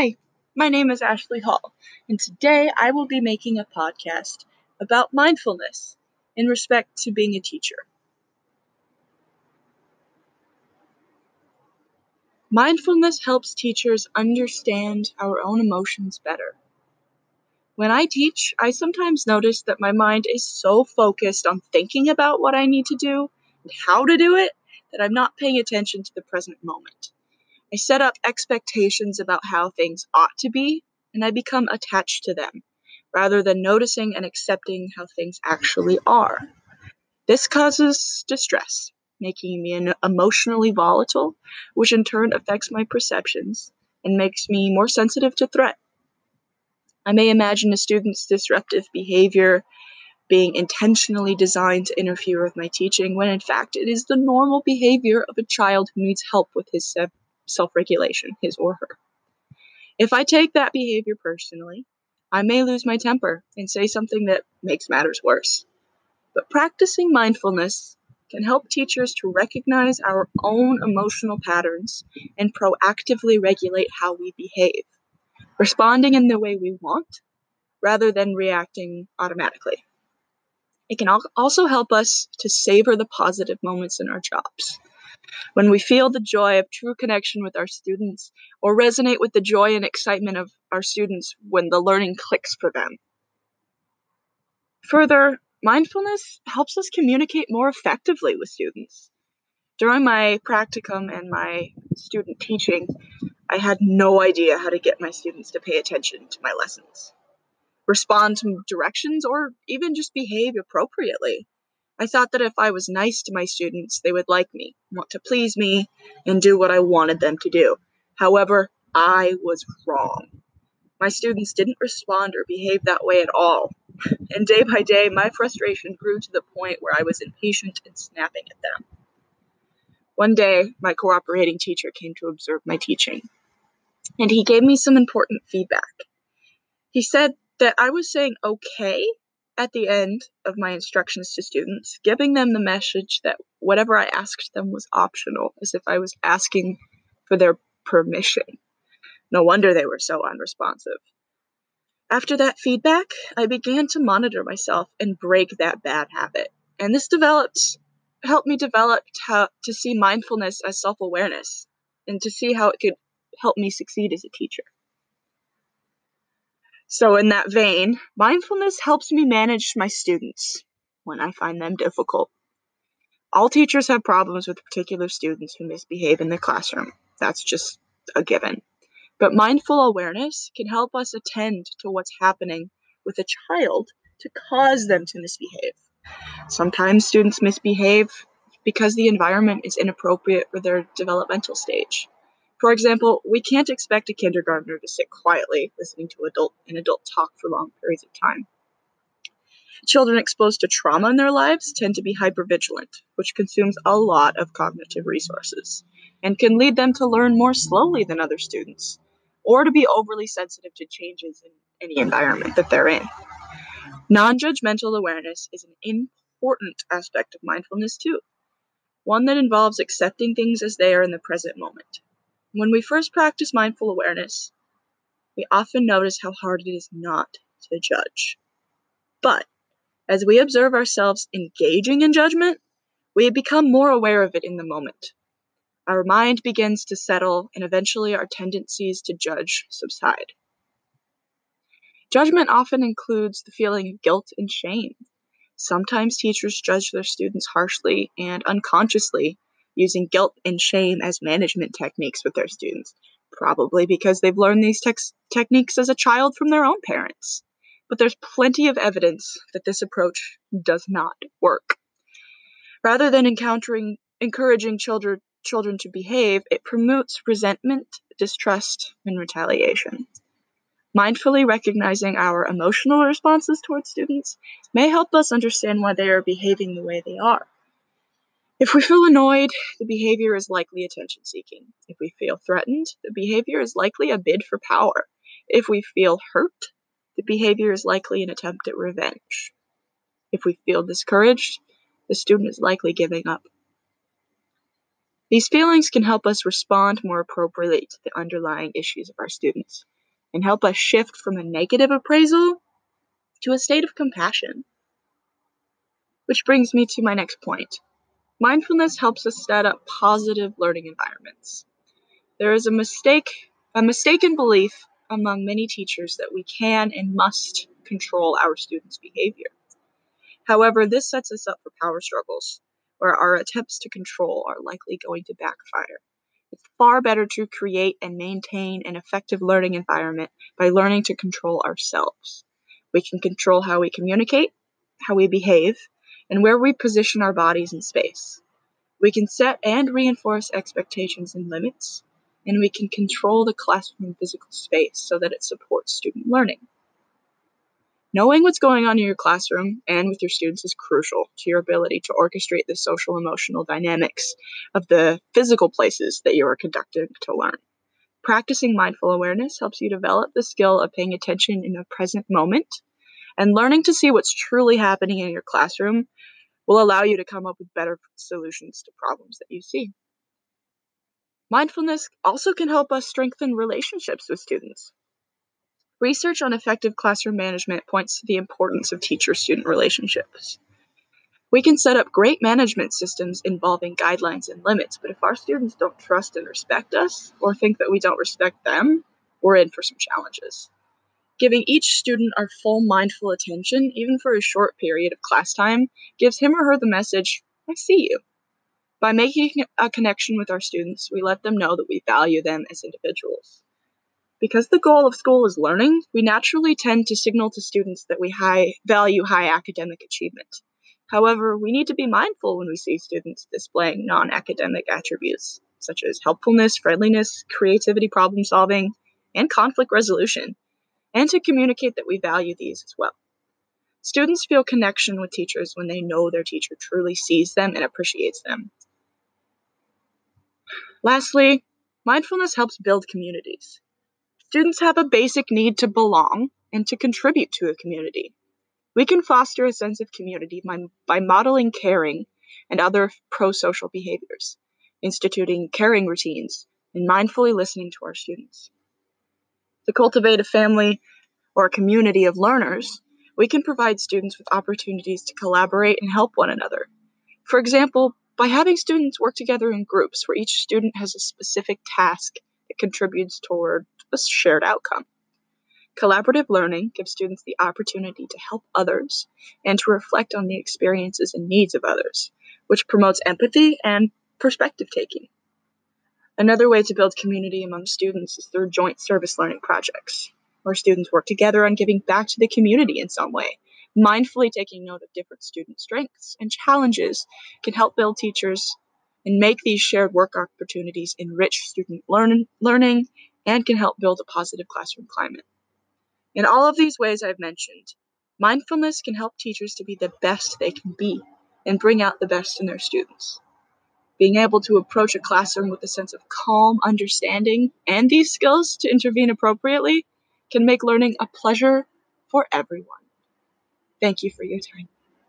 Hi, my name is Ashley Hall, and today I will be making a podcast about mindfulness in respect to being a teacher. Mindfulness helps teachers understand our own emotions better. When I teach, I sometimes notice that my mind is so focused on thinking about what I need to do and how to do it that I'm not paying attention to the present moment. I set up expectations about how things ought to be, and I become attached to them, rather than noticing and accepting how things actually are. This causes distress, making me emotionally volatile, which in turn affects my perceptions and makes me more sensitive to threat. I may imagine a student's disruptive behavior being intentionally designed to interfere with my teaching, when in fact it is the normal behavior of a child who needs help with his self regulation, his or her. If I take that behavior personally, I may lose my temper and say something that makes matters worse. But practicing mindfulness can help teachers to recognize our own emotional patterns and proactively regulate how we behave, responding in the way we want rather than reacting automatically. It can also help us to savor the positive moments in our jobs when we feel the joy of true connection with our students or resonate with the joy and excitement of our students when the learning clicks for them. Further, mindfulness helps us communicate more effectively with students. During my practicum and my student teaching, I had no idea how to get my students to pay attention to my lessons, respond to directions, or even just behave appropriately. I thought that if I was nice to my students, they would like me, want to please me, and do what I wanted them to do. However, I was wrong. My students didn't respond or behave that way at all. And day by day, my frustration grew to the point where I was impatient and snapping at them. One day, my cooperating teacher came to observe my teaching, and he gave me some important feedback. He said that I was saying okay at the end of my instructions to students, giving them the message that whatever I asked them was optional, as if I was asking for their permission. No wonder they were so unresponsive. After that feedback, I began to monitor myself and break that bad habit. And this developed helped me develop to, to see mindfulness as self-awareness and to see how it could help me succeed as a teacher. So, in that vein, mindfulness helps me manage my students when I find them difficult. All teachers have problems with particular students who misbehave in the classroom. That's just a given. But mindful awareness can help us attend to what's happening with a child to cause them to misbehave. Sometimes students misbehave because the environment is inappropriate for their developmental stage. For example, we can't expect a kindergartner to sit quietly listening to adult an adult talk for long periods of time. Children exposed to trauma in their lives tend to be hypervigilant, which consumes a lot of cognitive resources and can lead them to learn more slowly than other students or to be overly sensitive to changes in any environment that they're in. Non judgmental awareness is an important aspect of mindfulness, too, one that involves accepting things as they are in the present moment. When we first practice mindful awareness, we often notice how hard it is not to judge. But as we observe ourselves engaging in judgment, we become more aware of it in the moment. Our mind begins to settle, and eventually our tendencies to judge subside. Judgment often includes the feeling of guilt and shame. Sometimes teachers judge their students harshly and unconsciously using guilt and shame as management techniques with their students, probably because they've learned these tex- techniques as a child from their own parents. But there's plenty of evidence that this approach does not work. Rather than encountering encouraging children children to behave, it promotes resentment, distrust, and retaliation. Mindfully recognizing our emotional responses towards students may help us understand why they are behaving the way they are. If we feel annoyed, the behavior is likely attention seeking. If we feel threatened, the behavior is likely a bid for power. If we feel hurt, the behavior is likely an attempt at revenge. If we feel discouraged, the student is likely giving up. These feelings can help us respond more appropriately to the underlying issues of our students and help us shift from a negative appraisal to a state of compassion. Which brings me to my next point. Mindfulness helps us set up positive learning environments. There is a mistake, a mistaken belief among many teachers that we can and must control our students' behavior. However, this sets us up for power struggles, where our attempts to control are likely going to backfire. It's far better to create and maintain an effective learning environment by learning to control ourselves. We can control how we communicate, how we behave, and where we position our bodies in space. We can set and reinforce expectations and limits, and we can control the classroom physical space so that it supports student learning. Knowing what's going on in your classroom and with your students is crucial to your ability to orchestrate the social emotional dynamics of the physical places that you are conducted to learn. Practicing mindful awareness helps you develop the skill of paying attention in a present moment, and learning to see what's truly happening in your classroom will allow you to come up with better solutions to problems that you see. Mindfulness also can help us strengthen relationships with students. Research on effective classroom management points to the importance of teacher student relationships. We can set up great management systems involving guidelines and limits, but if our students don't trust and respect us, or think that we don't respect them, we're in for some challenges. Giving each student our full mindful attention, even for a short period of class time, gives him or her the message, I see you. By making a connection with our students, we let them know that we value them as individuals. Because the goal of school is learning, we naturally tend to signal to students that we high, value high academic achievement. However, we need to be mindful when we see students displaying non academic attributes, such as helpfulness, friendliness, creativity, problem solving, and conflict resolution, and to communicate that we value these as well. Students feel connection with teachers when they know their teacher truly sees them and appreciates them. Lastly, mindfulness helps build communities. Students have a basic need to belong and to contribute to a community. We can foster a sense of community by, by modeling caring and other pro social behaviors, instituting caring routines, and mindfully listening to our students. To cultivate a family or a community of learners, we can provide students with opportunities to collaborate and help one another. For example, by having students work together in groups where each student has a specific task that contributes toward a shared outcome. Collaborative learning gives students the opportunity to help others and to reflect on the experiences and needs of others, which promotes empathy and perspective taking. Another way to build community among students is through joint service learning projects, where students work together on giving back to the community in some way. Mindfully taking note of different student strengths and challenges can help build teachers and make these shared work opportunities enrich student learn- learning and can help build a positive classroom climate. In all of these ways I've mentioned, mindfulness can help teachers to be the best they can be and bring out the best in their students. Being able to approach a classroom with a sense of calm understanding and these skills to intervene appropriately can make learning a pleasure for everyone. Thank you for your time.